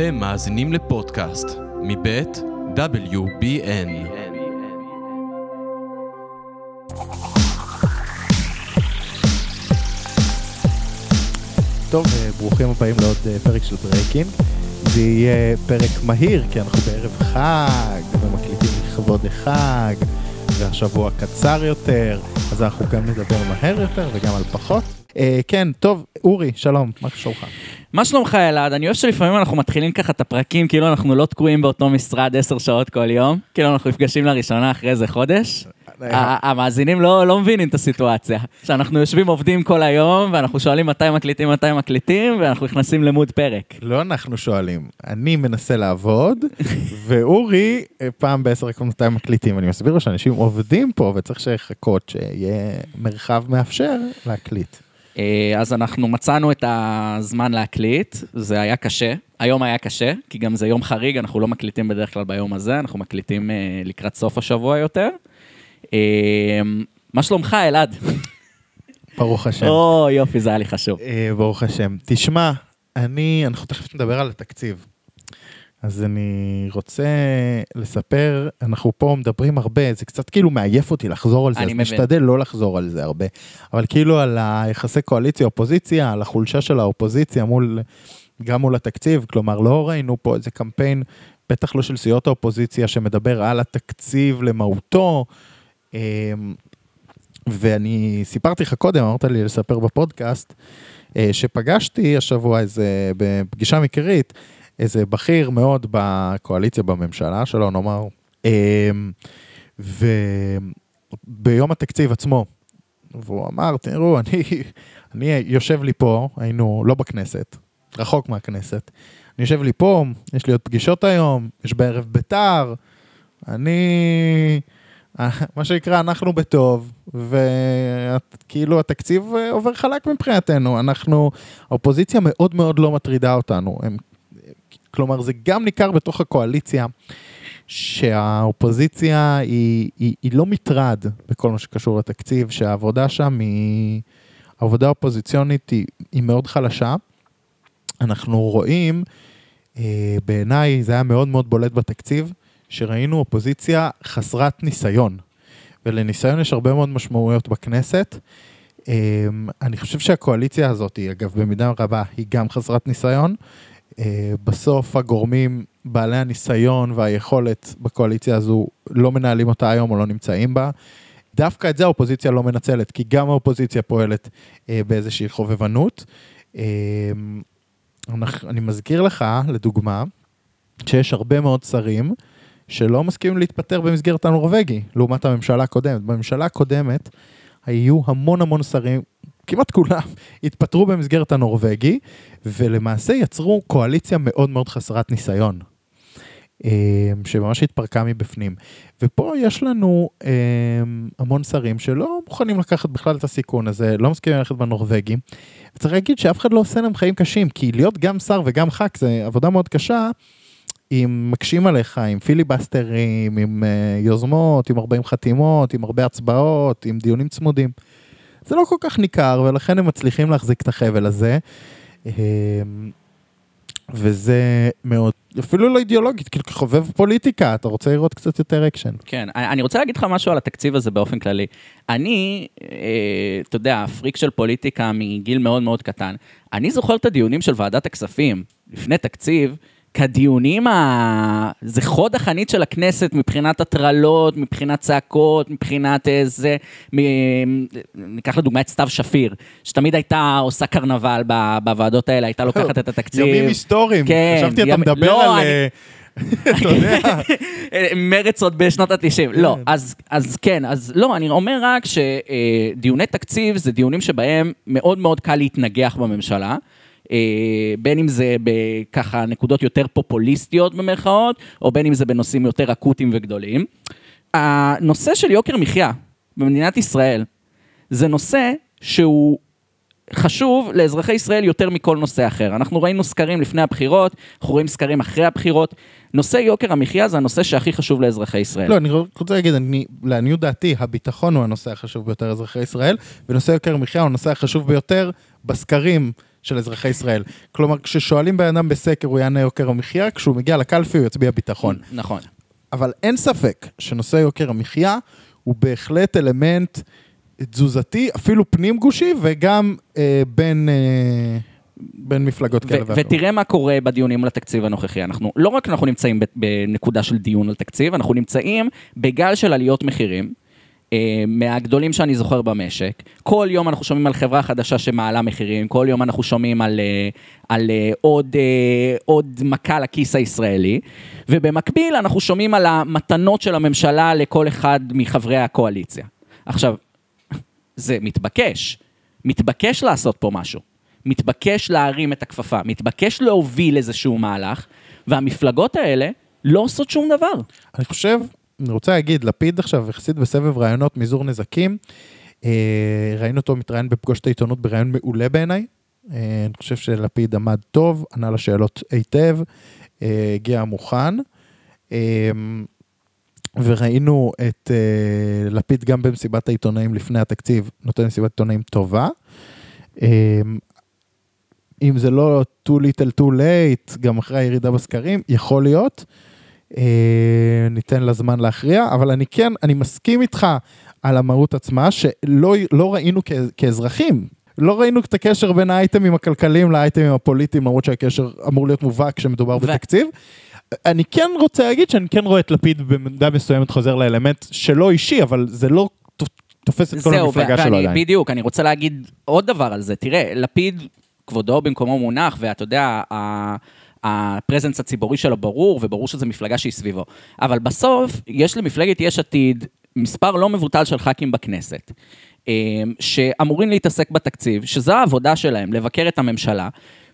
אתם מאזינים לפודקאסט מבית WBN. טוב, אה, ברוכים הבאים לעוד אה, פרק של ברייקינג. זה יהיה פרק מהיר, כי אנחנו בערב חג, ומקליטים לכבוד החג, והשבוע קצר יותר, אז אנחנו גם נדבר מהר יותר וגם על פחות. אה, כן, טוב, אורי, שלום, מה שלומך? מה שלומך אלעד? אני אוהב שלפעמים אנחנו מתחילים ככה את הפרקים כאילו אנחנו לא תקועים באותו משרד עשר שעות כל יום, כאילו אנחנו נפגשים לראשונה אחרי איזה חודש. ה- המאזינים לא, לא מבינים את הסיטואציה. שאנחנו יושבים עובדים כל היום ואנחנו שואלים מתי מקליטים, מתי מקליטים, ואנחנו נכנסים למוד פרק. לא אנחנו שואלים, אני מנסה לעבוד, ואורי אה, פעם בעשר דקות מתי מקליטים. אני מסביר לו שאנשים עובדים פה וצריך שיחכות שיהיה מרחב מאפשר להקליט. אה, אז אנחנו מצאנו את הזמן להקליט, זה היה קשה. היום היה קשה, כי גם זה יום חריג, אנחנו לא מקליטים בדרך כלל ביום הזה, אנחנו מקליטים אה, לקראת סוף השבוע יותר. אה, מה שלומך, אלעד? ברוך השם. או, יופי, זה היה לי חשוב. ברוך השם. תשמע, אני, אנחנו תכף נדבר על התקציב. אז אני רוצה לספר, אנחנו פה מדברים הרבה, זה קצת כאילו מעייף אותי לחזור על זה, אני אז מבין. משתדל לא לחזור על זה הרבה. אבל כאילו על היחסי קואליציה-אופוזיציה, על החולשה של האופוזיציה מול, גם מול התקציב, כלומר לא ראינו פה איזה קמפיין, בטח לא של סיעות האופוזיציה, שמדבר על התקציב למהותו. אמ, ואני סיפרתי לך קודם, אמרת לי לספר בפודקאסט, אה, שפגשתי השבוע איזה, בפגישה מקרית, איזה בכיר מאוד בקואליציה בממשלה שלו, נאמר, אה, וביום התקציב עצמו, והוא אמר, תראו, אני, אני יושב לי פה, היינו לא בכנסת, רחוק מהכנסת, אני יושב לי פה, יש לי עוד פגישות היום, יש בערב בית"ר, אני, מה שנקרא, אנחנו בטוב, וכאילו התקציב אה, עובר חלק מבחינתנו, אנחנו, האופוזיציה מאוד מאוד לא מטרידה אותנו, הם, כלומר זה גם ניכר בתוך הקואליציה, שהאופוזיציה היא, היא, היא לא מטרד בכל מה שקשור לתקציב, שהעבודה שם היא, העבודה האופוזיציונית היא, היא מאוד חלשה. אנחנו רואים, אה, בעיניי זה היה מאוד מאוד בולט בתקציב, שראינו אופוזיציה חסרת ניסיון. ולניסיון יש הרבה מאוד משמעויות בכנסת. אה, אני חושב שהקואליציה הזאת, אגב, במידה רבה, היא גם חסרת ניסיון. אה, בסוף הגורמים בעלי הניסיון והיכולת בקואליציה הזו לא מנהלים אותה היום או לא נמצאים בה. דווקא את זה האופוזיציה לא מנצלת, כי גם האופוזיציה פועלת אה, באיזושהי חובבנות. אה, אני מזכיר לך, לדוגמה, שיש הרבה מאוד שרים שלא מסכימים להתפטר במסגרת הנורבגי, לעומת הממשלה הקודמת. בממשלה הקודמת היו המון המון שרים, כמעט כולם, התפטרו במסגרת הנורבגי, ולמעשה יצרו קואליציה מאוד מאוד חסרת ניסיון. אה, שממש התפרקה מבפנים. ופה יש לנו אה, המון שרים שלא מוכנים לקחת בכלל את הסיכון הזה, לא מסכימים ללכת בנורבגי. וצריך להגיד שאף אחד לא עושה להם חיים קשים, כי להיות גם שר וגם ח"כ זה עבודה מאוד קשה, אם מקשים עליך, עם פיליבסטרים, עם אה, יוזמות, עם 40 חתימות, עם הרבה הצבעות, עם דיונים צמודים. זה לא כל כך ניכר, ולכן הם מצליחים להחזיק את החבל הזה. אה, וזה מאוד, אפילו לא אידיאולוגית, כאילו כחובב פוליטיקה, אתה רוצה לראות קצת יותר אקשן. כן, אני רוצה להגיד לך משהו על התקציב הזה באופן כללי. אני, אה, אתה יודע, פריק של פוליטיקה מגיל מאוד מאוד קטן. אני זוכר את הדיונים של ועדת הכספים לפני תקציב, כדיונים ה... זה חוד החנית של הכנסת מבחינת הטרלות, מבחינת צעקות, מבחינת אה, זה... מ... ניקח לדוגמה את סתיו שפיר, שתמיד הייתה עושה קרנבל ב- בוועדות האלה, הייתה לוקחת את התקציב. ימים היסטוריים, כן, חשבתי אתה ימ- מדבר לא, על... אני- אה, אתה יודע, מרץ עוד בשנות ה-90. לא, כן. אז, אז כן, אז לא, אני אומר רק שדיוני תקציב זה דיונים שבהם מאוד מאוד קל להתנגח בממשלה. אה, בין אם זה בככה נקודות יותר פופוליסטיות במרכאות, או בין אם זה בנושאים יותר אקוטיים וגדולים. הנושא של יוקר מחיה במדינת ישראל זה נושא שהוא חשוב לאזרחי ישראל יותר מכל נושא אחר. אנחנו ראינו סקרים לפני הבחירות, אנחנו רואים סקרים אחרי הבחירות. נושא יוקר המחיה זה הנושא שהכי חשוב לאזרחי ישראל. לא, אני רוצה להגיד, לעניות דעתי, הביטחון הוא הנושא החשוב ביותר לאזרחי ישראל, ונושא יוקר המחיה הוא הנושא החשוב ביותר בסקרים של אזרחי ישראל. כלומר, כששואלים בן אדם בסקר, הוא יענה יוקר המחיה, כשהוא מגיע לקלפי הוא יצביע ביטחון. נכון. אבל אין ספק שנושא יוקר המחיה הוא בהחלט אלמנט תזוזתי, אפילו פנים גושי וגם אה, בין, אה, בין מפלגות כאלה ואחרות. ותראה מה קורה בדיונים על התקציב הנוכחי. אנחנו, לא רק אנחנו נמצאים בנקודה של דיון על תקציב, אנחנו נמצאים בגל של עליות מחירים. אה, מהגדולים שאני זוכר במשק. כל יום אנחנו שומעים על חברה חדשה שמעלה מחירים, כל יום אנחנו שומעים על, אה, על אה, עוד, עוד מכה לכיס הישראלי, ובמקביל אנחנו שומעים על המתנות של הממשלה לכל אחד מחברי הקואליציה. עכשיו, זה מתבקש, מתבקש לעשות פה משהו. מתבקש להרים את הכפפה, מתבקש להוביל איזשהו מהלך, והמפלגות האלה לא עושות שום דבר. אני חושב, אני רוצה להגיד, לפיד עכשיו יחסית בסבב ראיונות מזעור נזקים. אה, ראינו אותו מתראיין בפגוש את העיתונות בראיון מעולה בעיניי. אה, אני חושב שלפיד עמד טוב, ענה לשאלות היטב, אה, הגיע מוכן. וראינו את לפיד גם במסיבת העיתונאים לפני התקציב, נותן מסיבת עיתונאים טובה. אם זה לא too little too late, גם אחרי הירידה בסקרים, יכול להיות. אה, ניתן לה זמן להכריע, אבל אני כן, אני מסכים איתך על המהות עצמה, שלא לא ראינו כ, כאזרחים, לא ראינו את הקשר בין האייטמים הכלכליים לאייטמים הפוליטיים, למרות שהקשר אמור להיות מובהק כשמדובר ו- בתקציב. אני כן רוצה להגיד שאני כן רואה את לפיד במידה מסוימת חוזר לאלמנט שלא אישי, אבל זה לא תופס את כל המפלגה שלו עדיין. בדיוק, אני רוצה להגיד עוד דבר על זה. תראה, לפיד, כבודו במקומו מונח, ואתה יודע, ה- הפרזנס הציבורי שלו ברור, וברור שזו מפלגה שהיא סביבו. אבל בסוף, יש למפלגת יש עתיד מספר לא מבוטל של ח"כים בכנסת, אה, שאמורים להתעסק בתקציב, שזו העבודה שלהם, לבקר את הממשלה.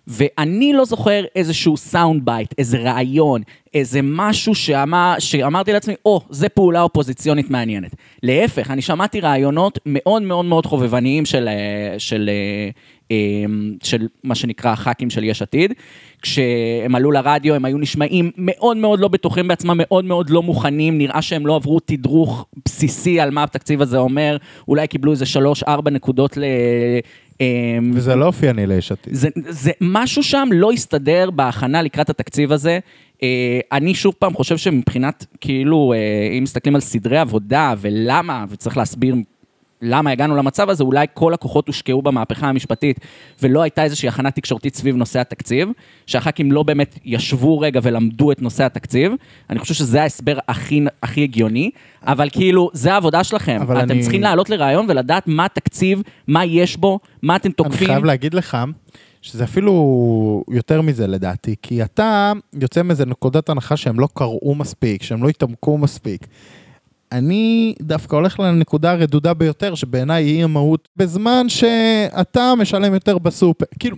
ואני לא זוכר איזשהו sound bite, איזה רעיון, איזה משהו שאמר, שאמרתי לעצמי, או, oh, זה פעולה אופוזיציונית מעניינת. להפך, אני שמעתי רעיונות מאוד מאוד מאוד חובבניים של, אה, של, אה, אה, של מה שנקרא הח"כים של יש עתיד. כשהם עלו לרדיו, הם היו נשמעים מאוד מאוד לא בטוחים בעצמם, מאוד מאוד לא מוכנים, נראה שהם לא עברו תדרוך בסיסי על מה התקציב הזה אומר, אולי קיבלו איזה שלוש-ארבע נקודות ל... אה, וזה לא אופייני ליש עתיד. זה, זה משהו שם לא הסתדר בהכנה לקראת התקציב הזה. אה, אני שוב פעם חושב שמבחינת, כאילו, אה, אם מסתכלים על סדרי עבודה ולמה, וצריך להסביר למה הגענו למצב הזה, אולי כל הכוחות הושקעו במהפכה המשפטית, ולא הייתה איזושהי הכנה תקשורתית סביב נושא התקציב, שהח"כים לא באמת ישבו רגע ולמדו את נושא התקציב. אני חושב שזה ההסבר הכי, הכי הגיוני, אבל כאילו, זה העבודה שלכם. אתם אני- צריכים לעלות לרעיון ולדעת מה התקציב, מה יש בו, מה אתם אני תוקפים. חייב להגיד לך שזה אפילו יותר מזה לדעתי, כי אתה יוצא מאיזה נקודת הנחה שהם לא קראו מספיק, שהם לא התעמקו מספיק. אני דווקא הולך לנקודה הרדודה ביותר, שבעיניי היא המהות, בזמן שאתה משלם יותר בסופר. כאילו,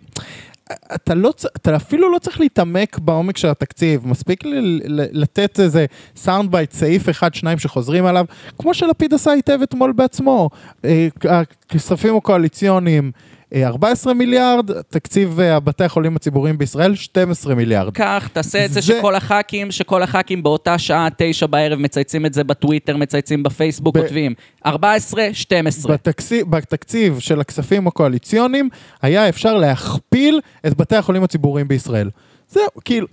אתה, לא, אתה אפילו לא צריך להתעמק בעומק של התקציב, מספיק ל- ל- לתת איזה sound bite, סעיף אחד, שניים שחוזרים עליו, כמו שלפיד עשה היטב אתמול בעצמו. אה, הכספים הקואליציוניים, 14 מיליארד, תקציב אה, הבתי החולים הציבוריים בישראל, 12 מיליארד. קח, תעשה את זה זה- שכל הח"כים, שכל הח"כים באותה שעה, תשע בערב, מצייצים את זה בטוויטר, מצייצים בפייסבוק, ב- כותבים 14, 12. בתקציב, בתקציב של הכספים הקואליציוניים היה אפשר להכפיל את בתי החולים הציבוריים בישראל. זהו, כאילו,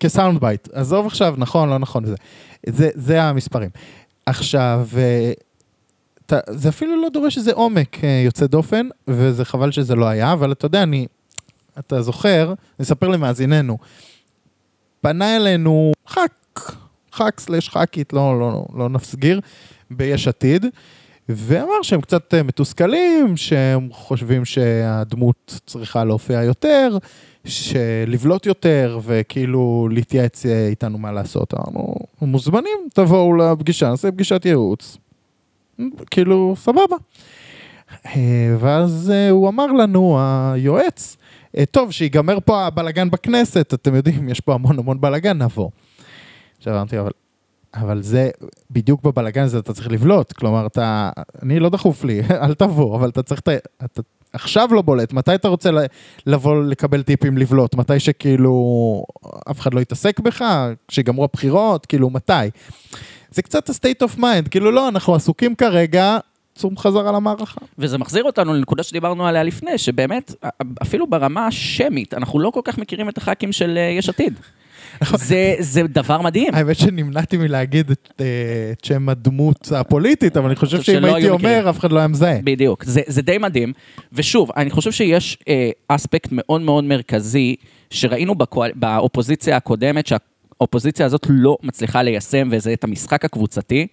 כ sound bite. עזוב עכשיו, נכון, לא נכון, זה, זה, זה המספרים. עכשיו, אה, אתה, זה אפילו לא דורש איזה עומק אה, יוצא דופן, וזה חבל שזה לא היה, אבל אתה יודע, אני, אתה זוכר, נספר למאזיננו, פנה אלינו ח"כ, ח"כ slash ח"כית, לא, לא, לא, לא נסגיר, ביש עתיד, ואמר שהם קצת אה, מתוסכלים, שהם חושבים שהדמות צריכה להופיע יותר, שלבלוט יותר, וכאילו להתייעץ אה, איתנו מה לעשות. אמרנו, מוזמנים, תבואו לפגישה, נעשה פגישת ייעוץ. כאילו, סבבה. אה, ואז אה, הוא אמר לנו, היועץ, אה, טוב, שיגמר פה הבלגן בכנסת, אתם יודעים, יש פה המון המון בלגן, נבוא. עכשיו אמרתי, אבל, אבל זה, בדיוק בבלגן הזה אתה צריך לבלוט, כלומר, אתה, אני לא דחוף לי, אל תבוא, אבל אתה צריך, אתה עכשיו לא בולט, מתי אתה רוצה לבוא לקבל טיפים לבלוט? מתי שכאילו אף אחד לא יתעסק בך? כשיגמרו הבחירות? כאילו, מתי? זה קצת ה-state of mind, כאילו לא, אנחנו עסוקים כרגע, צום חזרה למערכה. וזה מחזיר אותנו לנקודה שדיברנו עליה לפני, שבאמת, אפילו ברמה השמית, אנחנו לא כל כך מכירים את הח"כים של אה, יש עתיד. זה, זה דבר מדהים. האמת שנמנעתי מלהגיד את, אה, את שם הדמות הפוליטית, אבל אני חושב שאם הייתי אומר. אף אחד לא היה מזהה. בדיוק, זה, זה די מדהים. ושוב, אני חושב שיש אה, אספקט מאוד מאוד מרכזי שראינו בקואל... באופוזיציה הקודמת, שהאופוזיציה הזאת לא מצליחה ליישם, וזה את המשחק הקבוצתי.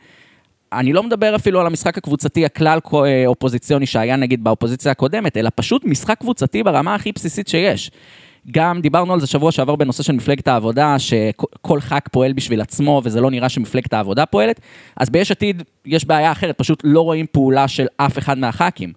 אני לא מדבר אפילו על המשחק הקבוצתי הכלל אה, אופוזיציוני שהיה נגיד באופוזיציה הקודמת, אלא פשוט משחק קבוצתי ברמה הכי בסיסית שיש. גם דיברנו על זה שבוע שעבר בנושא של מפלגת העבודה, שכל ח"כ פועל בשביל עצמו וזה לא נראה שמפלגת העבודה פועלת, אז ביש עתיד יש בעיה אחרת, פשוט לא רואים פעולה של אף אחד מהח"כים.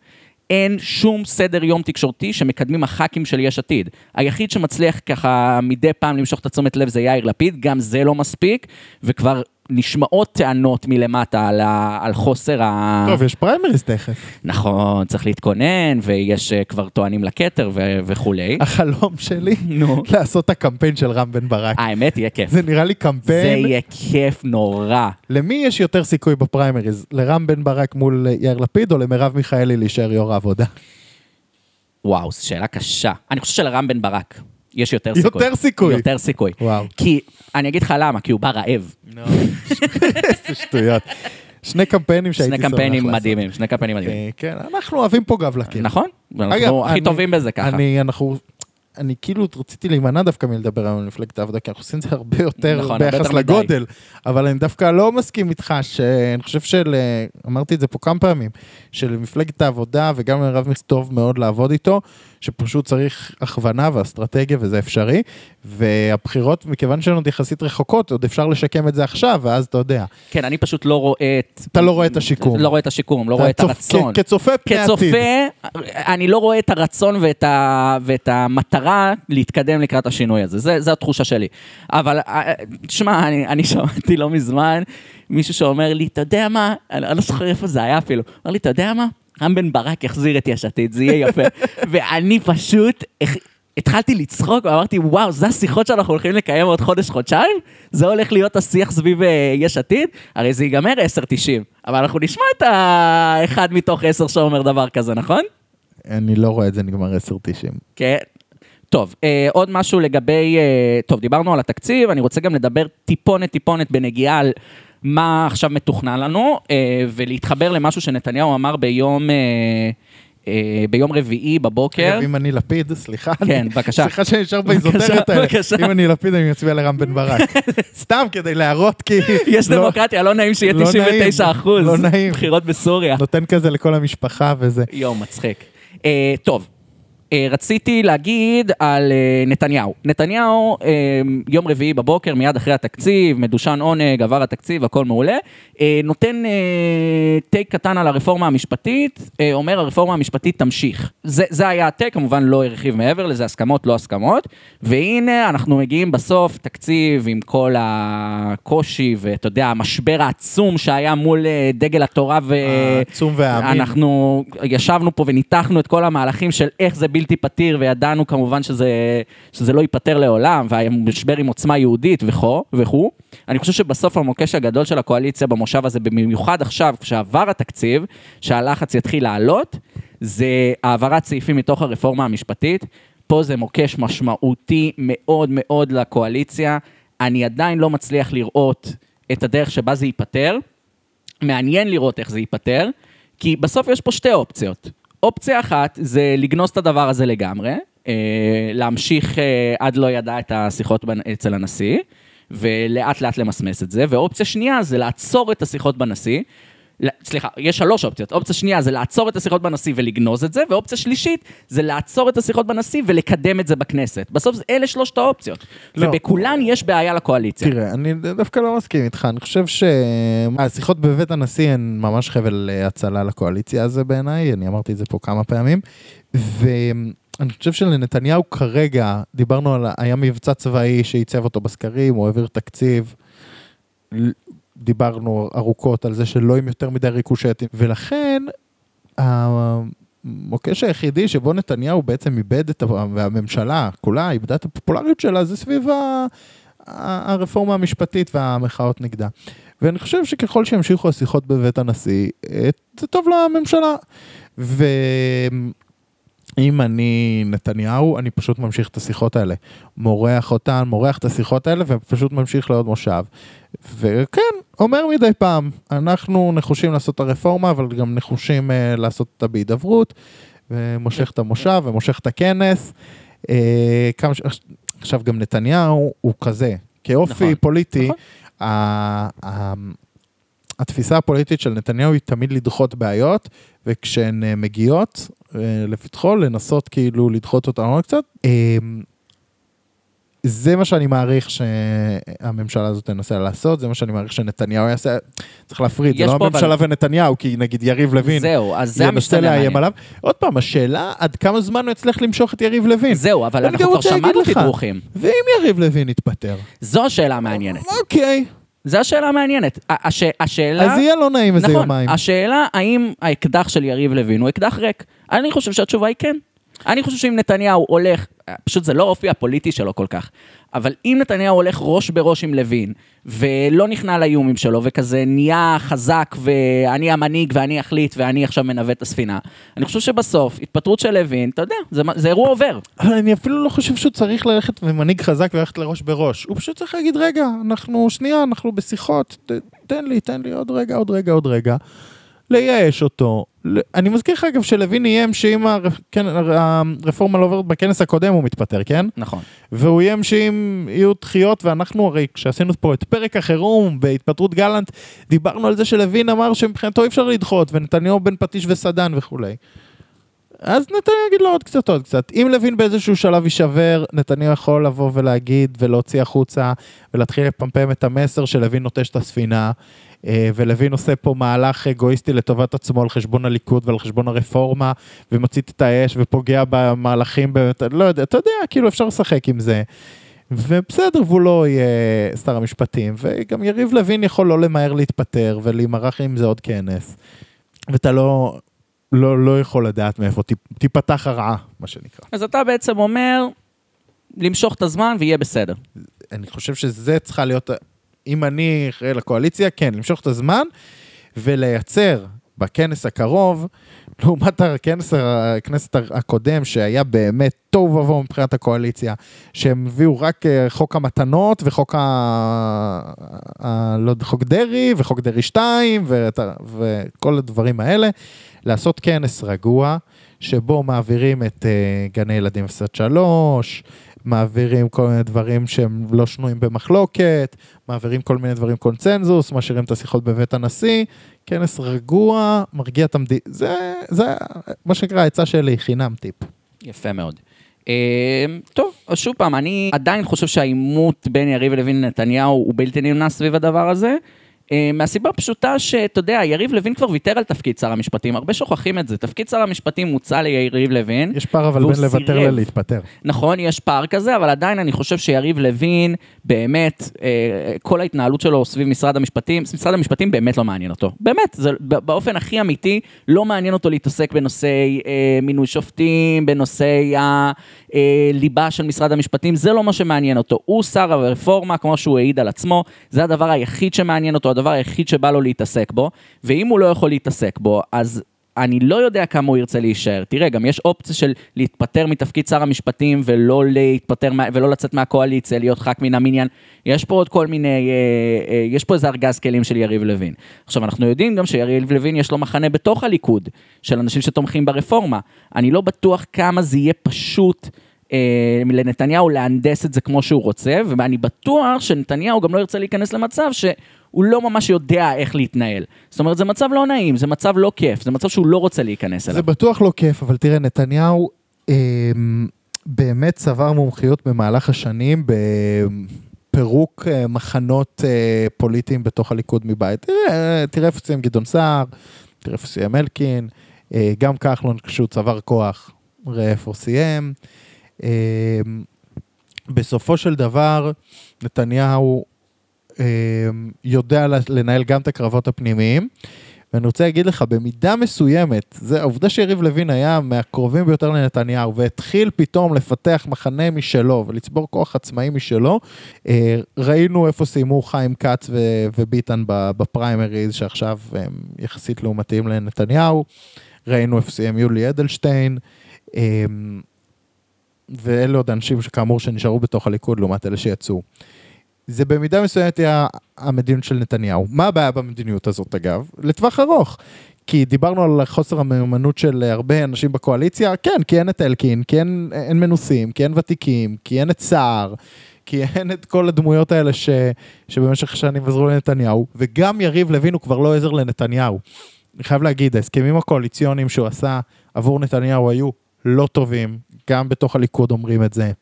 אין שום סדר יום תקשורתי שמקדמים הח"כים של יש עתיד. היחיד שמצליח ככה מדי פעם למשוך את התשומת לב זה יאיר לפיד, גם זה לא מספיק, וכבר נשמעות טענות מלמטה על, ה... על חוסר ה... טוב, יש פריימריז תכף. נכון, צריך להתכונן, ויש אה, כבר טוענים לכתר ו- וכולי. החלום שלי, נו. לעשות את הקמפיין של רם בן ברק. האמת, יהיה כיף. זה נראה לי זה קמפיין, יהיה כיף נורא. למי יש יותר סיכוי בפריימריז? לרם בן ברק מול יאיר לפיד, או למרב מיכאלי להישאר יו"ר העבודה? וואו, זו שאלה קשה. אני חושב שלרם בן ברק יש יותר סיכוי. יותר סיכוי. יותר סיכוי. וואו. כי, אני אגיד לך למה, כי הוא בא רעב. איזה שטויות. שני קמפיינים שהייתי שני שמח קמפיינים לעשות. מדהימים, שני קמפיינים מדהימים. אה, כן, אנחנו אוהבים פה גב לקיר. נכון? אנחנו הכי טובים בזה ככה. אני, אנחנו, אני כאילו רציתי להימנע דווקא מלדבר היום על מפלגת העבודה, כי אנחנו עושים את זה הרבה יותר נכון, הרבה ביחס יותר מדי. לגודל, אבל אני דווקא לא מסכים איתך, שאני חושב של, אמרתי את זה פה כמה פעמים, שלמפלגת העבודה וגם לרב מיכאל טוב מאוד לעבוד איתו, שפשוט צריך הכוונה ואסטרטגיה וזה אפשרי, והבחירות, מכיוון שהן עוד יחסית רחוקות, עוד אפשר לשקם את זה עכשיו, ואז אתה יודע. כן, אני פשוט לא רואה את... אתה לא רואה את השיקום. לא רואה את השיקום, לא רואה את הרצון. כצופה פני עתיד. כצופה, אני לא רואה את הרצון ואת, ה, ואת המטרה להתקדם לקראת השינוי הזה, זה, זה התחושה שלי. אבל אה, תשמע, אני, אני שמעתי לא מזמן מישהו שאומר לי, אתה יודע מה, אני אני לא זוכר איפה זה היה אפילו, אמר לי, אתה יודע מה, רם בן ברק יחזיר את יש עתיד, זה יהיה יפה. ואני פשוט... התחלתי לצחוק ואמרתי, וואו, זה השיחות שאנחנו הולכים לקיים עוד חודש-חודשיים? זה הולך להיות השיח סביב אה, יש עתיד? הרי זה ייגמר 10-90, אבל אנחנו נשמע את האחד מתוך 10 שאומר דבר כזה, נכון? אני לא רואה את זה נגמר 10-90. כן. טוב, אה, עוד משהו לגבי, אה, טוב, דיברנו על התקציב, אני רוצה גם לדבר טיפונת טיפונת בנגיעה על מה עכשיו מתוכנן לנו, אה, ולהתחבר למשהו שנתניהו אמר ביום, אה, אה, ביום רביעי בבוקר. אגב, אם אני לפיד, סליחה. כן, בבקשה. סליחה שאני נשאר באיזוטריות האלה. בבקשה. אם אני לפיד, אני מצביע לרם בן ברק. סתם כדי להראות כי... יש לא- דמוקרטיה, לא נעים שיהיה לא 99 אחוז. נעים, לא נעים. בחירות בסוריה. נותן כזה לכל המשפחה וזה. יואו, מצחיק. טוב, רציתי להגיד על אה, נתניהו. נתניהו, אה, יום רביעי בבוקר, מיד אחרי התקציב, מדושן עונג, עבר התקציב, הכל מעולה, אה, נותן אה, טייק קטן על הרפורמה המשפטית, אה, אומר הרפורמה המשפטית תמשיך. זה, זה היה הטייק, כמובן לא הרחיב מעבר לזה, הסכמות, לא הסכמות. והנה, אנחנו מגיעים בסוף, תקציב עם כל הקושי, ואתה יודע, המשבר העצום שהיה מול אה, דגל התורה ו... העצום והאמין. אנחנו ישבנו פה וניתחנו את כל המהלכים של איך זה בלתי פתיר, וידענו כמובן שזה, שזה לא ייפתר לעולם, והמשבר עם עוצמה יהודית וכו' וכו'. אני חושב שבסוף המוקש הגדול של הקואליציה במושב הזה, במיוחד עכשיו, כשעבר התקציב, שהלחץ יתחיל לעלות, זה העברת סעיפים מתוך הרפורמה המשפטית. פה זה מוקש משמעותי מאוד מאוד לקואליציה. אני עדיין לא מצליח לראות את הדרך שבה זה ייפתר. מעניין לראות איך זה ייפתר, כי בסוף יש פה שתי אופציות. אופציה אחת זה לגנוז את הדבר הזה לגמרי, אה, להמשיך אה, עד לא ידע את השיחות אצל הנשיא, ולאט לאט למסמס את זה, ואופציה שנייה זה לעצור את השיחות בנשיא. סליחה, יש שלוש אופציות. אופציה שנייה זה לעצור את השיחות בנשיא ולגנוז את זה, ואופציה שלישית זה לעצור את השיחות בנשיא ולקדם את זה בכנסת. בסוף אלה שלושת האופציות. לא. ובכולן יש בעיה לקואליציה. תראה, אני דווקא לא מסכים איתך, אני חושב שהשיחות בבית הנשיא הן ממש חבל אה, הצלה לקואליציה הזה בעיניי, אני אמרתי את זה פה כמה פעמים, ואני חושב שלנתניהו כרגע, דיברנו על, היה מבצע צבאי שעיצב אותו בסקרים, הוא העביר תקציב, דיברנו ארוכות על זה שלא עם יותר מדי ריקושטים, ולכן המוקש היחידי שבו נתניהו בעצם איבד את, והממשלה כולה איבדה את הפופולריות שלה, זה סביב הרפורמה המשפטית והמחאות נגדה. ואני חושב שככל שימשיכו השיחות בבית הנשיא, אה, זה טוב לממשלה. ואם אני נתניהו, אני פשוט ממשיך את השיחות האלה. מורח אותן, מורח את השיחות האלה ופשוט ממשיך לעוד מושב. וכן, אומר מדי פעם, אנחנו נחושים לעשות את הרפורמה, אבל גם נחושים אה, לעשות אותה בהידברות, ומושך את המושב ומושך את הכנס. אה, כמה ש... עכשיו גם נתניהו הוא כזה, כאופי נכון, פוליטי, נכון. ה- ה- התפיסה הפוליטית של נתניהו היא תמיד לדחות בעיות, וכשהן אה, מגיעות לפתחו, לנסות כאילו לדחות אותן עוד קצת. זה מה שאני מעריך שהממשלה הזאת תנסה לעשות, זה מה שאני מעריך שנתניהו יעשה. צריך להפריד, זה לא הממשלה אבל- ונתניהו, כי נגיד יריב לוין זהו, אז זה ינסה המשתנה לאיים המעניין. עליו. עוד פעם, השאלה עד כמה זמן הוא יצליח למשוך את יריב לוין. זהו, אבל אנחנו כבר שמענו תדרוכים. ואם יריב לוין יתפטר? זו השאלה המעניינת. אוקיי, זו השאלה המעניינת. הש- השאלה... אז יהיה לא נעים איזה נכון, יומיים. השאלה האם האקדח של יריב לוין הוא אקדח ריק. אני חושב שהתשובה היא כן. אני חושב שאם נתניהו הולך, פשוט זה לא האופי הפוליטי שלו כל כך, אבל אם נתניהו הולך ראש בראש עם לוין, ולא נכנע לאיומים שלו, וכזה נהיה חזק, ואני המנהיג, ואני אחליט, ואני עכשיו מנווט את הספינה, אני חושב שבסוף, התפטרות של לוין, אתה יודע, זה, זה אירוע עובר. אבל אני אפילו לא חושב שהוא צריך ללכת ומנהיג חזק וללכת לראש בראש. הוא פשוט צריך להגיד, רגע, אנחנו, שנייה, אנחנו בשיחות, ת, תן לי, תן לי עוד רגע, עוד רגע, עוד רגע. לייאש אותו. אני מזכיר לך אגב שלוין איים שאם הר- כן, הר- הרפורמה לא עוברת בכנס הקודם הוא מתפטר, כן? נכון. והוא איים שאם יהיו דחיות, ואנחנו הרי כשעשינו פה את פרק החירום בהתפטרות גלנט, דיברנו על זה שלוין אמר שמבחינתו אי אפשר לדחות, ונתניהו בן פטיש וסדן וכולי. אז נתניהו יגיד לו עוד קצת, עוד קצת. אם לוין באיזשהו שלב יישבר, נתניהו יכול לבוא ולהגיד ולהוציא החוצה ולהתחיל לפמפם את המסר שלוין נוטש את הספינה, אה, ולוין עושה פה מהלך אגואיסטי לטובת עצמו על חשבון הליכוד ועל חשבון הרפורמה, ומצית את האש ופוגע במהלכים, באמת, לא יודע, אתה יודע, כאילו אפשר לשחק עם זה. ובסדר, והוא לא יהיה שר המשפטים, וגם יריב לוין יכול לא למהר להתפטר ולהימרח עם זה עוד כנס. ואתה לא, לא, לא יכול לדעת מאיפה תיפתח הרעה, מה שנקרא. אז אתה בעצם אומר, למשוך את הזמן ויהיה בסדר. אני חושב שזה צריכה להיות, אם אני אחראי לקואליציה, כן, למשוך את הזמן ולייצר בכנס הקרוב, לעומת הכנס, הכנסת הקודם, שהיה באמת תוהו ובוהו מבחינת הקואליציה, שהם הביאו רק אה, חוק המתנות וחוק ה... ה... לא יודע, חוק דרעי וחוק דרעי 2 ואת ה- וכל הדברים האלה, לעשות כנס רגוע, שבו מעבירים את uh, גני ילדים 0 עד 3, מעבירים כל מיני דברים שהם לא שנויים במחלוקת, מעבירים כל מיני דברים קונצנזוס, משאירים את השיחות בבית הנשיא, כנס רגוע, מרגיע את המדינה, זה, זה מה שנקרא העצה שלי, חינם טיפ. יפה מאוד. Uh, טוב, אז שוב פעם, אני עדיין חושב שהעימות בין יריב לוין לנתניהו הוא בלתי נמנע סביב הדבר הזה. Uh, מהסיבה הפשוטה שאתה יודע, יריב לוין כבר ויתר על תפקיד שר המשפטים, הרבה שוכחים את זה. תפקיד שר המשפטים מוצע ליריב לוין. יש פער אבל בין לוותר. ללהתפטר. נכון, יש פער כזה, אבל עדיין אני חושב שיריב לוין, באמת, אה, כל ההתנהלות שלו סביב משרד המשפטים, משרד המשפטים באמת לא מעניין אותו. באמת, זה באופן הכי אמיתי, לא מעניין אותו להתעסק בנושאי אה, מינוי שופטים, בנושאי הליבה של משרד המשפטים, זה לא מה שמעניין אותו. הוא שר הרפורמה, כמו שהוא העיד על עצמו, זה הדבר היחיד שמעניין אותו, הדבר היחיד שבא לו להתעסק בו, ואם הוא לא יכול להתעסק בו, אז... אני לא יודע כמה הוא ירצה להישאר. תראה, גם יש אופציה של להתפטר מתפקיד שר המשפטים ולא להתפטר, ולא לצאת מהקואליציה, להיות ח"כ מן המניין. יש פה עוד כל מיני, אה, אה, יש פה איזה ארגז כלים של יריב לוין. עכשיו, אנחנו יודעים גם שיריב לוין יש לו מחנה בתוך הליכוד, של אנשים שתומכים ברפורמה. אני לא בטוח כמה זה יהיה פשוט. אה, לנתניהו להנדס את זה כמו שהוא רוצה, ואני בטוח שנתניהו גם לא ירצה להיכנס למצב שהוא לא ממש יודע איך להתנהל. זאת אומרת, זה מצב לא נעים, זה מצב לא כיף, זה מצב שהוא לא רוצה להיכנס אליו. זה בטוח לא כיף, אבל תראה, נתניהו אה, באמת צבר מומחיות במהלך השנים בפירוק אה, מחנות אה, פוליטיים בתוך הליכוד מבית. תראה, תראה איפה סיים גדעון סער, תראה איפה סיים אלקין, גם כחלון כשהוא צבר כוח, ראה איפה סיים. אה, בסופו של דבר, נתניהו אה, יודע לנהל גם את הקרבות הפנימיים, ואני רוצה להגיד לך, במידה מסוימת, זה העובדה שיריב לוין היה מהקרובים ביותר לנתניהו, והתחיל פתאום לפתח מחנה משלו ולצבור כוח עצמאי משלו, אה, ראינו איפה סיימו חיים כץ ו- וביטן בפריימריז, שעכשיו הם יחסית לעומתיים לנתניהו, ראינו איפה סיים יולי אדלשטיין, אה, ואלה עוד אנשים שכאמור שנשארו בתוך הליכוד לעומת אלה שיצאו. זה במידה מסוימת היה המדיניות של נתניהו. מה הבעיה במדיניות הזאת אגב? לטווח ארוך. כי דיברנו על חוסר המיומנות של הרבה אנשים בקואליציה, כן, כי אין את אלקין, כי אין, אין מנוסים, כי אין ותיקים, כי אין את סער, כי אין את כל הדמויות האלה ש, שבמשך שנים עזרו לנתניהו, וגם יריב לוין הוא כבר לא עזר לנתניהו. אני חייב להגיד, ההסכמים הקואליציוניים שהוא עשה עבור נתניהו היו לא טובים, גם בתוך הליכוד אומרים את זה.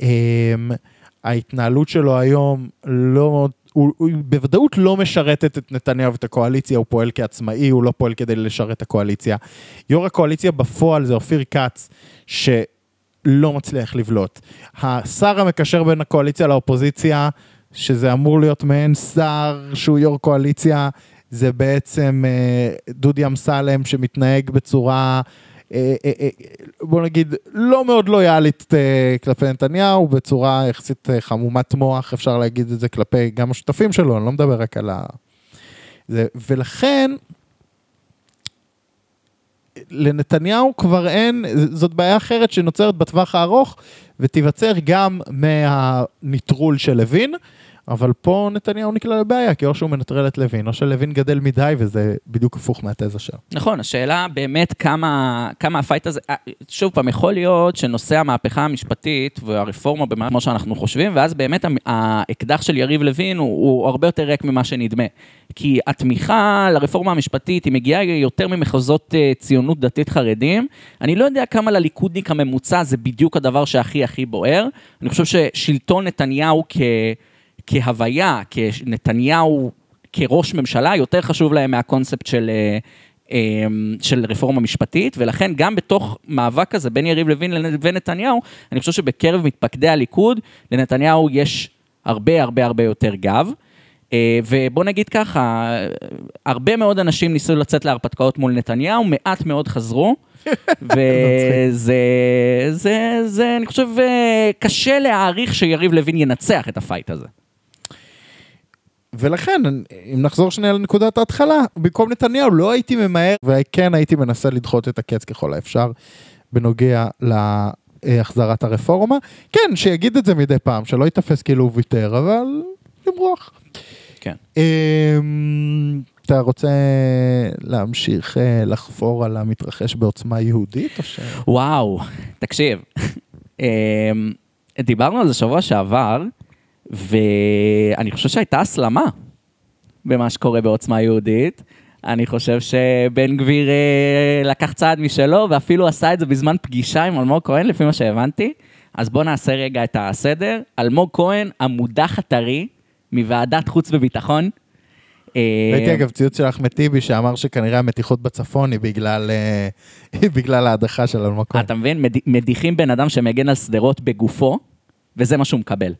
אמ, ההתנהלות שלו היום לא, הוא, הוא בוודאות לא משרתת את נתניהו ואת הקואליציה, הוא פועל כעצמאי, הוא לא פועל כדי לשרת את הקואליציה. יו"ר הקואליציה בפועל זה אופיר כץ, שלא מצליח לבלוט. השר המקשר בין הקואליציה לאופוזיציה, שזה אמור להיות מעין שר שהוא יו"ר קואליציה, זה בעצם אה, דודי אמסלם שמתנהג בצורה בוא נגיד, לא מאוד לויאלית כלפי נתניהו, בצורה יחסית חמומת מוח, אפשר להגיד את זה כלפי גם השותפים שלו, אני לא מדבר רק על ה... זה, ולכן, לנתניהו כבר אין, זאת בעיה אחרת שנוצרת בטווח הארוך, ותיווצר גם מהניטרול של לוין. אבל פה נתניהו נקלע לבעיה, כי או שהוא מנטרל את לוין, או שלוין גדל מדי, וזה בדיוק הפוך מהתזה שלו. נכון, השאלה באמת כמה, כמה ה fight הזה, אה, שוב פעם, יכול להיות שנושא המהפכה המשפטית והרפורמה מתה כמו שאנחנו חושבים, ואז באמת האקדח של יריב לוין הוא, הוא הרבה יותר ריק ממה שנדמה. כי התמיכה לרפורמה המשפטית היא מגיעה יותר ממחוזות אה, ציונות דתית חרדים. אני לא יודע כמה לליכודניק הממוצע זה בדיוק הדבר שהכי הכי בוער. אני חושב ששלטון נתניהו כ... כהוויה, כנתניהו כראש ממשלה, יותר חשוב להם מהקונספט של, אה, אה, של רפורמה משפטית, ולכן גם בתוך מאבק כזה בין יריב לוין לבין נתניהו, אני חושב שבקרב מתפקדי הליכוד, לנתניהו יש הרבה הרבה הרבה יותר גב. אה, ובוא נגיד ככה, הרבה מאוד אנשים ניסו לצאת להרפתקאות מול נתניהו, מעט מאוד חזרו. וזה, זה, זה, אני חושב, קשה להעריך שיריב לוין ינצח את הפייט הזה. ולכן, אם נחזור שנייה לנקודת ההתחלה, במקום נתניהו לא הייתי ממהר, וכן הייתי מנסה לדחות את הקץ ככל האפשר בנוגע להחזרת הרפורמה. כן, שיגיד את זה מדי פעם, שלא ייתפס כאילו הוא ויתר, אבל למרוח. כן. אמ, אתה רוצה להמשיך אה, לחפור על המתרחש בעוצמה יהודית או ש... וואו, תקשיב. אמ, דיברנו על זה שבוע שעבר, ואני חושב שהייתה הסלמה במה שקורה בעוצמה יהודית. אני חושב שבן גביר אה, לקח צעד משלו, ואפילו עשה את זה בזמן פגישה עם אלמוג כהן, לפי מה שהבנתי. אז בואו נעשה רגע את הסדר. אלמוג כהן, המודח הטרי מוועדת חוץ וביטחון. אה, ראיתי אגב ציוץ של אחמד טיבי שאמר שכנראה המתיחות בצפון היא בגלל, אה, היא בגלל ההדחה של אלמוג כהן. אתה מבין? מדיחים בן אדם שמגן על שדרות בגופו, וזה מה שהוא מקבל.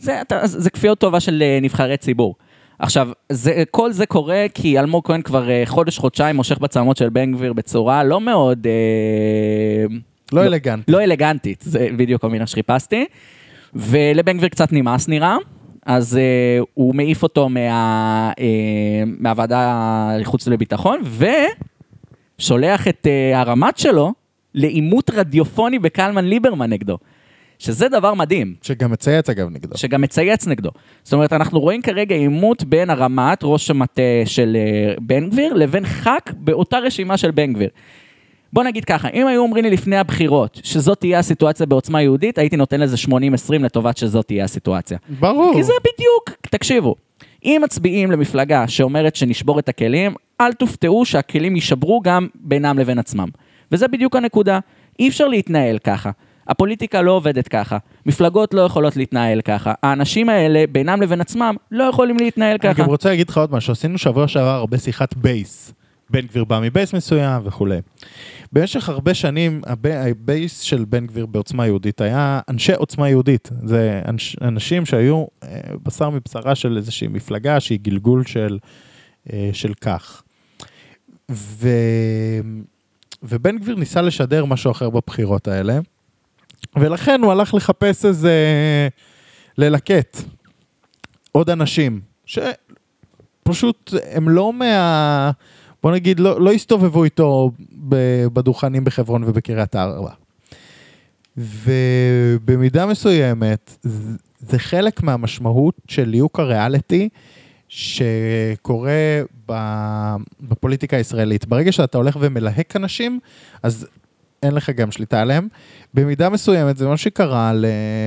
זה, אתה, זה כפיות טובה של אה, נבחרי ציבור. עכשיו, זה, כל זה קורה כי אלמוג כהן כבר אה, חודש-חודשיים מושך בצלמות של בן גביר בצורה לא מאוד... אה, לא, לא אלגנטית. לא אלגנטית, זה בדיוק המילה שחיפשתי. ולבן גביר קצת נמאס נראה, אז uh, הוא מעיף אותו מה, uh, מהוועדה לחוץ לביטחון, ושולח את uh, הרמ"ט שלו לעימות רדיופוני בקלמן ליברמן נגדו. שזה דבר מדהים. שגם מצייץ אגב נגדו. שגם מצייץ נגדו. זאת אומרת, אנחנו רואים כרגע עימות בין הרמ"ט, ראש המטה של uh, בן גביר, לבין ח"כ באותה רשימה של בן גביר. בוא נגיד ככה, אם היו אומרים לי לפני הבחירות שזאת תהיה הסיטואציה בעוצמה יהודית, הייתי נותן לזה 80-20 לטובת שזאת תהיה הסיטואציה. ברור. כי זה בדיוק, תקשיבו, אם מצביעים למפלגה שאומרת שנשבור את הכלים, אל תופתעו שהכלים יישברו גם בינם לבין עצמם. וזה בדיוק הנקודה. אי אפשר להתנהל ככה. הפוליטיקה לא עובדת ככה, מפלגות לא יכולות להתנהל ככה, האנשים האלה בינם לבין עצמם לא יכולים להתנהל ככה. אני גם רוצה להגיד לך עוד משהו, עשינו שבוע שעבר הרבה שיחת base. בן גביר בא מ base מסוים וכולי. במשך הרבה שנים ה base של בן גביר בעוצמה יהודית היה אנשי עוצמה יהודית. זה אנש, אנשים שהיו אה, בשר מבשרה של איזושהי מפלגה שהיא גלגול של, אה, של כך. ו... ובן גביר ניסה לשדר משהו אחר בבחירות האלה, ולכן הוא הלך לחפש איזה... ללקט עוד אנשים, שפשוט הם לא מה... בוא נגיד, לא, לא הסתובבו איתו בדוכנים בחברון ובקריית ארבע. ובמידה מסוימת, זה חלק מהמשמעות של ליהוק הריאליטי שקורה בפוליטיקה הישראלית. ברגע שאתה הולך ומלהק אנשים, אז אין לך גם שליטה עליהם. במידה מסוימת זה מה שקרה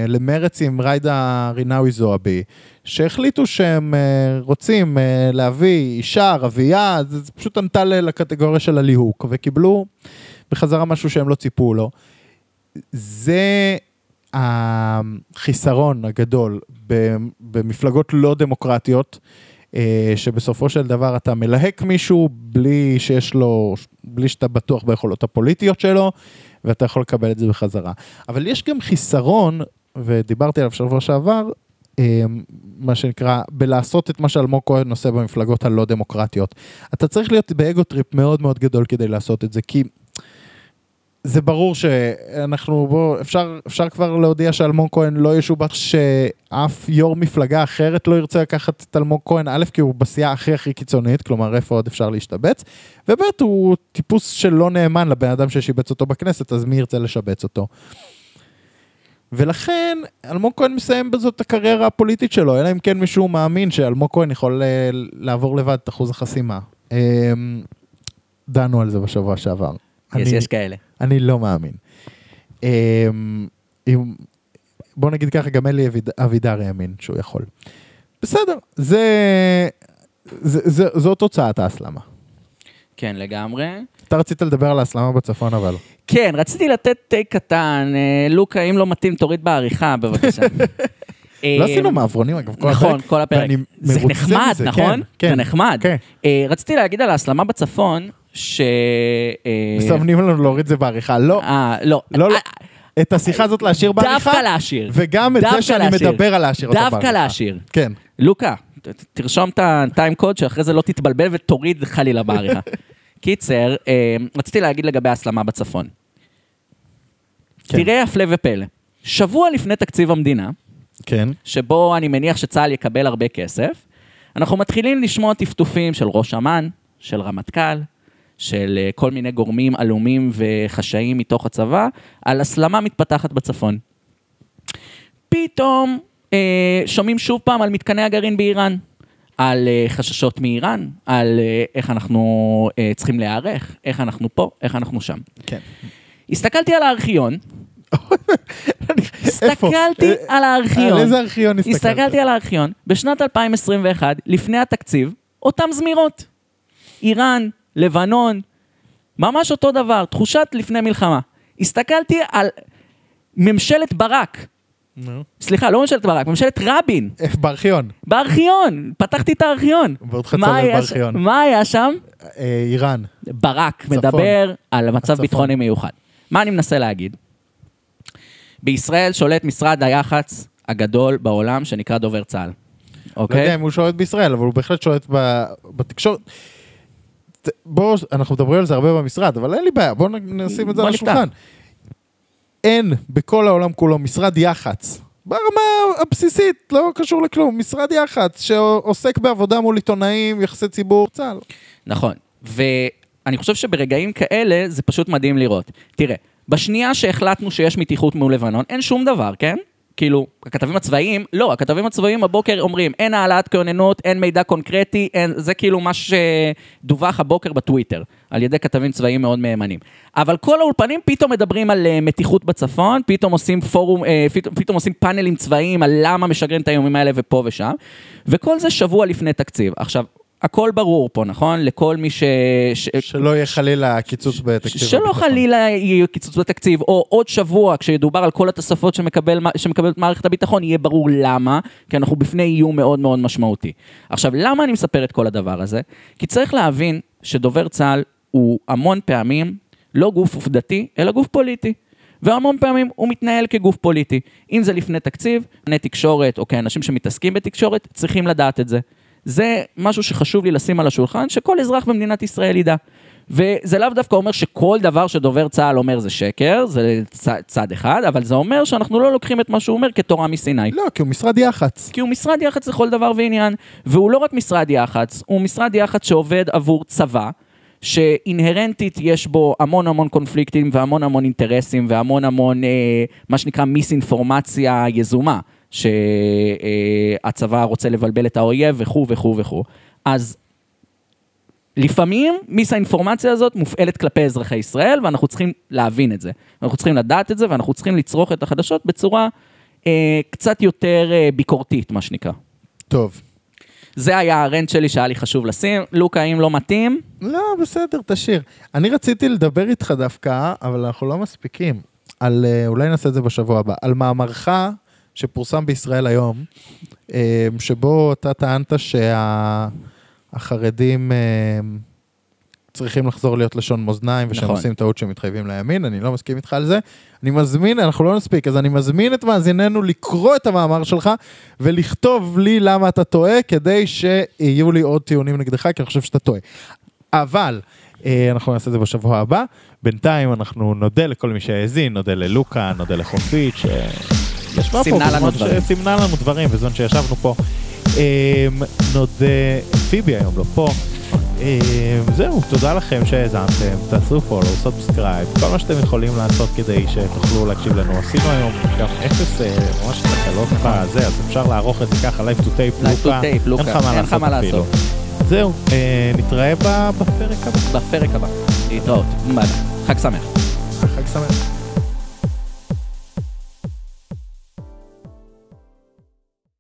למרץ עם ריידה רינאוי זועבי, שהחליטו שהם אה, רוצים אה, להביא אישה, ערבייה, זה פשוט ענתה לקטגוריה של הליהוק, וקיבלו בחזרה משהו שהם לא ציפו לו. זה החיסרון הגדול במפלגות לא דמוקרטיות. אה, שבסופו של דבר אתה מלהק מישהו בלי שיש לו, בלי שאתה בטוח ביכולות הפוליטיות שלו, ואתה יכול לקבל את זה בחזרה. אבל יש גם חיסרון, ודיברתי עליו שבוע שעבר, אה, מה שנקרא, בלעשות את מה שאלמוג כהן עושה במפלגות הלא דמוקרטיות. אתה צריך להיות ב ego trip מאוד מאוד גדול כדי לעשות את זה, כי זה ברור שאנחנו, בוא, אפשר, אפשר כבר להודיע שאלמוג כהן לא ישובץ שאף יו"ר מפלגה אחרת לא ירצה לקחת את אלמוג כהן, א', כי הוא בסיעה הכי הכי קיצונית, כלומר איפה עוד אפשר להשתבץ, וב', הוא טיפוס שלא נאמן לבן אדם ששיבץ אותו בכנסת, אז מי ירצה לשבץ אותו? ולכן אלמוג כהן מסיים בזאת את הקריירה הפוליטית שלו, אלא אם כן מישהו מאמין שאלמוג כהן יכול אה, לעבור לבד את אחוז החסימה. אמ, דנו על זה בשבוע שעבר. יש, אני, יש כאלה. אני לא מאמין. אמ, בוא נגיד ככה, גם אלי אבידר האמין שהוא יכול. בסדר, זה, זה, זה, זו תוצאת ההסלמה. כן, לגמרי. אתה רצית לדבר על ההסלמה בצפון אבל. כן, רציתי לתת טייק קטן. אה, לוקה, אם לא מתאים, תוריד בעריכה, בבקשה. לא עשינו מעברונים אגב, כל נכון, הפרק. כל הפרק. זה נחמד, נכון? כן, זה נחמד. כן. אה, רציתי להגיד על ההסלמה בצפון, ש... אה, מסמנים לנו להוריד את זה בעריכה, לא. אה, לא. לא, לא. את השיחה הזאת להשאיר בעריכה. דווקא להשאיר. וגם את זה שאני מדבר על להשאיר אותה בעריכה. דווקא להשאיר. כן. לוקה, תרשום את הטיים קוד שאחרי זה לא תתבלבל ותוריד חלילה בעריכה. קיצר, אה, רציתי להגיד לגבי ההסלמה בצפון. כן. תראה הפלא ופלא. שבוע לפני תקציב המדינה, כן. שבו אני מניח שצה"ל יקבל הרבה כסף, אנחנו מתחילים לשמוע טפטופים של ראש אמ"ן, של רמטכ"ל, של אה, כל מיני גורמים עלומים וחשאיים מתוך הצבא, על הסלמה מתפתחת בצפון. פתאום אה, שומעים שוב פעם על מתקני הגרעין באיראן, על אה, חששות מאיראן, על אה, איך אנחנו אה, צריכים להיערך, איך אנחנו פה, איך אנחנו שם. כן. הסתכלתי על הארכיון, הסתכלתי אה, על הארכיון. על איזה ארכיון הסתכלת? הסתכלתי על הארכיון, בשנת 2021, לפני התקציב, אותם זמירות. איראן, לבנון, ממש אותו דבר, תחושת לפני מלחמה. הסתכלתי על ממשלת ברק. No. סליחה, לא ממשלת ברק, ממשלת רבין. בארכיון. בארכיון, פתחתי את הארכיון. ועוד חצי בארכיון. מה היה שם? אה, איראן. ברק צפון. מדבר על מצב ביטחוני מיוחד. מה אני מנסה להגיד? בישראל שולט משרד היח"צ הגדול בעולם שנקרא דובר צה"ל. אוקיי? לא יודע אם הוא שולט בישראל, אבל הוא בהחלט שולט בתקשורת. בואו, אנחנו מדברים על זה הרבה במשרד, אבל אין לי בעיה, בואו נשים את זה על השולחן. אין בכל העולם כולו משרד יח"צ, ברמה הבסיסית, לא קשור לכלום, משרד יח"צ שעוסק בעבודה מול עיתונאים, יחסי ציבור, צה"ל. נכון, ואני חושב שברגעים כאלה זה פשוט מדהים לראות. תראה, בשנייה שהחלטנו שיש מתיחות מול לבנון, אין שום דבר, כן? כאילו, הכתבים הצבאיים, לא, הכתבים הצבאיים בבוקר אומרים, אין העלאת כהוננות, אין מידע קונקרטי, אין, זה כאילו מה שדווח הבוקר בטוויטר, על ידי כתבים צבאיים מאוד מהימנים. אבל כל האולפנים פתאום מדברים על uh, מתיחות בצפון, פתאום עושים פורום, uh, פתאום, פתאום עושים פאנלים צבאיים על למה משגרים את האיומים האלה ופה ושם, וכל זה שבוע לפני תקציב. עכשיו, הכל ברור פה, נכון? לכל מי ש... ש... שלא יהיה חלילה קיצוץ בתקציב. שלא הביטחון. חלילה יהיה קיצוץ בתקציב, או עוד שבוע, כשידובר על כל התוספות שמקבל, שמקבלת מערכת הביטחון, יהיה ברור למה, כי אנחנו בפני איום מאוד מאוד משמעותי. עכשיו, למה אני מספר את כל הדבר הזה? כי צריך להבין שדובר צה"ל הוא המון פעמים לא גוף עובדתי, אלא גוף פוליטי. והמון פעמים הוא מתנהל כגוף פוליטי. אם זה לפני תקציב, בני תקשורת, או כאנשים שמתעסקים בתקשורת, צריכים לדעת את זה. זה משהו שחשוב לי לשים על השולחן, שכל אזרח במדינת ישראל ידע. וזה לאו דווקא אומר שכל דבר שדובר צה"ל אומר זה שקר, זה צ, צד אחד, אבל זה אומר שאנחנו לא לוקחים את מה שהוא אומר כתורה מסיני. לא, כי הוא משרד יח"צ. כי הוא משרד יח"צ לכל דבר ועניין, והוא לא רק משרד יח"צ, הוא משרד יח"צ שעובד עבור צבא, שאינהרנטית יש בו המון המון קונפליקטים והמון המון אינטרסים והמון המון, אה, מה שנקרא מיסאינפורמציה יזומה, שהצבא רוצה לבלבל את האויב וכו' וכו' וכו'. אז לפעמים מיסאינפורמציה הזאת מופעלת כלפי אזרחי ישראל, ואנחנו צריכים להבין את זה. אנחנו צריכים לדעת את זה, ואנחנו צריכים לצרוך את החדשות בצורה אה, קצת יותר אה, ביקורתית, מה שנקרא. טוב. זה היה הרנט שלי שהיה לי חשוב לשים. לוקה, אם לא מתאים, לא, בסדר, תשאיר. אני רציתי לדבר איתך דווקא, אבל אנחנו לא מספיקים. על, אה, אולי נעשה את זה בשבוע הבא, על מאמרך שפורסם בישראל היום, אה, שבו אתה טענת שהחרדים צריכים לחזור להיות לשון מאזניים, ושהם נכון. עושים טעות שהם מתחייבים לימין, אני לא מסכים איתך על זה. אני מזמין, אנחנו לא נספיק, אז אני מזמין את מאזיננו לקרוא את המאמר שלך, ולכתוב לי למה אתה טועה, כדי שיהיו לי עוד טיעונים נגדך, כי אני חושב שאתה טועה. אבל, אה, אנחנו נעשה את זה בשבוע הבא. בינתיים אנחנו נודה לכל מי שהאזין, נודה ללוקה, נודה לחופית, שישבה פה, סימנה לנו דברים. שסימנה לנו דברים בזמן שישבנו פה. אה, נודה, פיבי היום לא פה. אה, זהו, תודה לכם שהאזנתם, תעשו follow, subscribe, כל מה שאתם יכולים לעשות כדי שתוכלו להקשיב לנו. עשינו היום גם אפס אה, ממש תקלות בזה, אז אפשר לערוך את זה ככה, live to tape, Live to לוקה. אין לך מה לעשות אפילו. זהו, אה, נתראה בפרק הבא. בפרק הבא. להתראות. חג שמח. חג שמח.